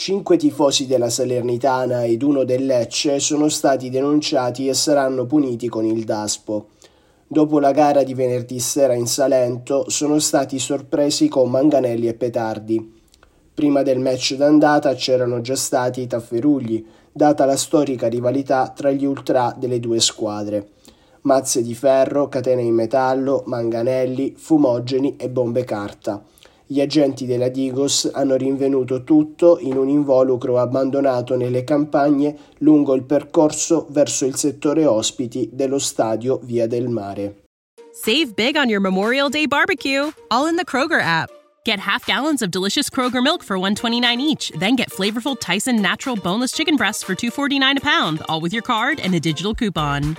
Cinque tifosi della Salernitana ed uno del Lecce sono stati denunciati e saranno puniti con il DASPO. Dopo la gara di venerdì sera in Salento sono stati sorpresi con manganelli e petardi. Prima del match d'andata c'erano già stati i tafferugli, data la storica rivalità tra gli ultra delle due squadre. Mazze di ferro, catene in metallo, manganelli, fumogeni e bombe carta. Gli agenti della Digos hanno rinvenuto tutto in un involucro abbandonato nelle campagne lungo il percorso verso il settore ospiti dello stadio Via del Mare. Save big on your Memorial Day barbecue, all in the Kroger app. Get half gallons of delicious Kroger milk for 129 each, then get flavorful Tyson natural boneless chicken breasts for 249 a pound, all with your card and a digital coupon.